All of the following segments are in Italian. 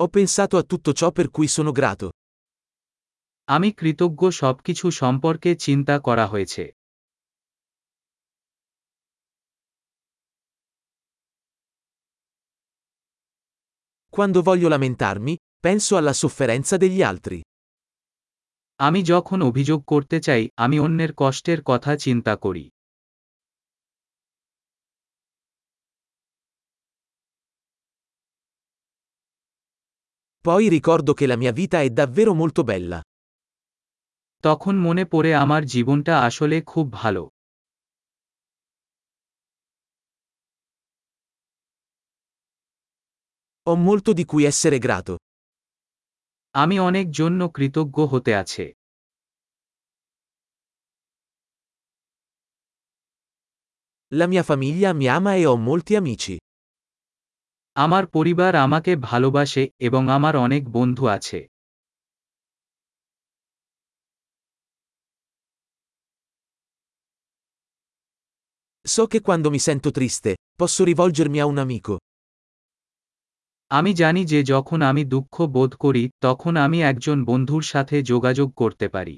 Ho pensato a tutto ciò per cui sono grato. আমি কৃতজ্ঞ সবকিছু সম্পর্কে চিন্তা করা হয়েছে Quando voglio lamentarmi, penso alla sofferenza degli altri. আমি যখন অভিযোগ করতে চাই আমি অন্যের কষ্টের কথা চিন্তা করি Poi ricordo che la mia vita è davvero molto bella. তখন মনে পড়ে আমার জীবনটা আসলে খুব ভালো Ho molto di cui essere grato. আমি অনেক জন্য কৃতজ্ঞ হতে আছে La mia famiglia mi ama e ho molti amici. আমার পরিবার আমাকে ভালোবাসে এবং আমার অনেক বন্ধু আছে So che quando mi sento triste, posso rivolgermi a un amico. আমি জানি যে যখন আমি দুঃখ বোধ করি তখন আমি একজন বন্ধুর সাথে যোগাযোগ করতে পারি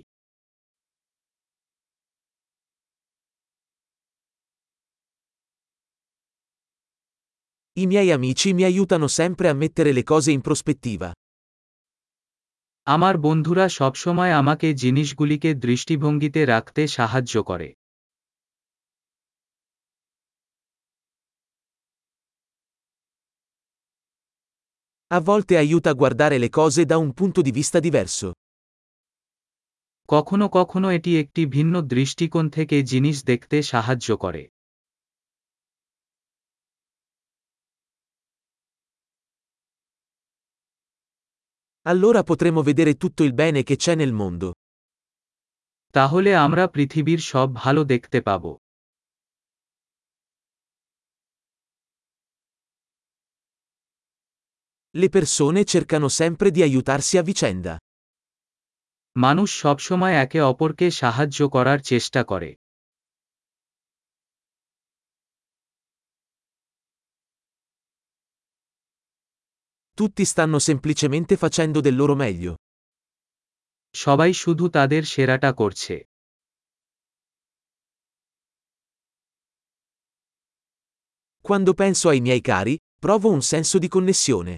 I miei amici mi aiutano sempre a mettere le cose in prospettiva. আমার বন্ধুরা সবসময় আমাকে জিনিসগুলিকে দৃষ্টিভঙ্গিতে রাখতে সাহায্য করে A volte aiuta a guardare le cose da un punto di vista diverso. কখনো কখনো এটি একটি ভিন্ন দৃষ্টিকোণ থেকে জিনিস দেখতে সাহায্য করে Allora potremo vedere tutto il bene che c'è nel mondo. তাহলে আমরা পৃথিবীর সব ভালো দেখতে পাব Le persone cercano sempre di aiutarsi a vicenda. মানুষ সবসময় একে অপরকে সাহায্য করার চেষ্টা করে Tutti stanno semplicemente facendo del loro meglio. সবাই শুধু তাদের সেরাটা করছে Quando penso ai miei cari, provo un senso di connessione.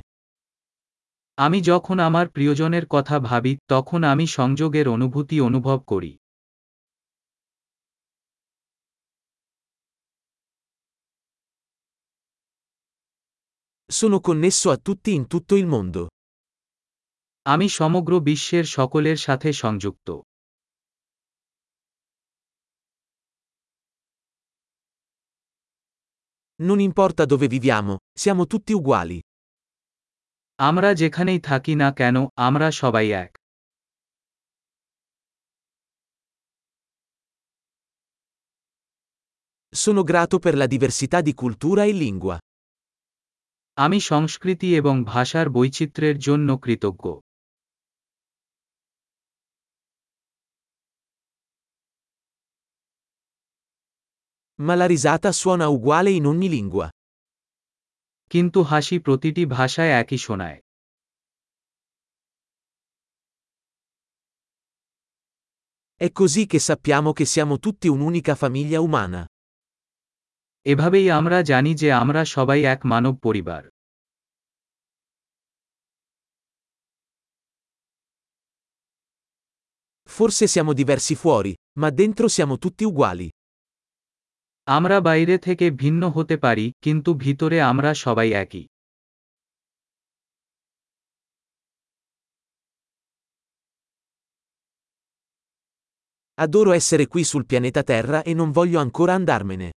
আমি যখন আমার প্রিয়জনের কথা ভাবি তখন আমি সংযোগের অনুভূতি অনুভব করি Sono connesso a tutti in tutto il mondo. আমি সমগ্র বিশ্বের সকলের সাথে সংযুক্ত Non importa dove viviamo, siamo tutti uguali. আমরা যেখানেই থাকি না কেন আমরা সবাই এক Sono grato per la diversità di cultura e lingua. আমি সংস্কৃতি এবং ভাষার বৈচিত্র্যের জন্য কৃতজ্ঞ Ma la risata suona uguale in ogni lingua. কিন্তু হাসি প্রতিটি ভাষায় একই শোনায় È così che sappiamo che siamo tutti un'unica famiglia umana. এভাবেই আমরা জানি যে আমরা সবাই এক মানব পরিবার Forse siamo diversi fuori, ma dentro siamo tutti uguali. আমরা বাইরে থেকে ভিন্ন হতে পারি কিন্তু ভিতরে আমরা সবাই একই Adoro essere qui sul pianeta Terra e non voglio ancora andarmene.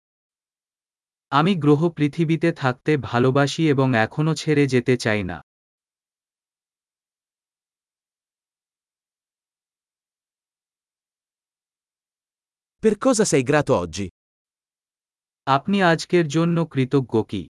আমি গ্রহ পৃথিবীতে থাকতে ভালোবাসি এবং এখনও ছেড়ে যেতে চাই না Per cosa sei grato oggi? আপনি আজকের জন্য কৃতজ্ঞ কি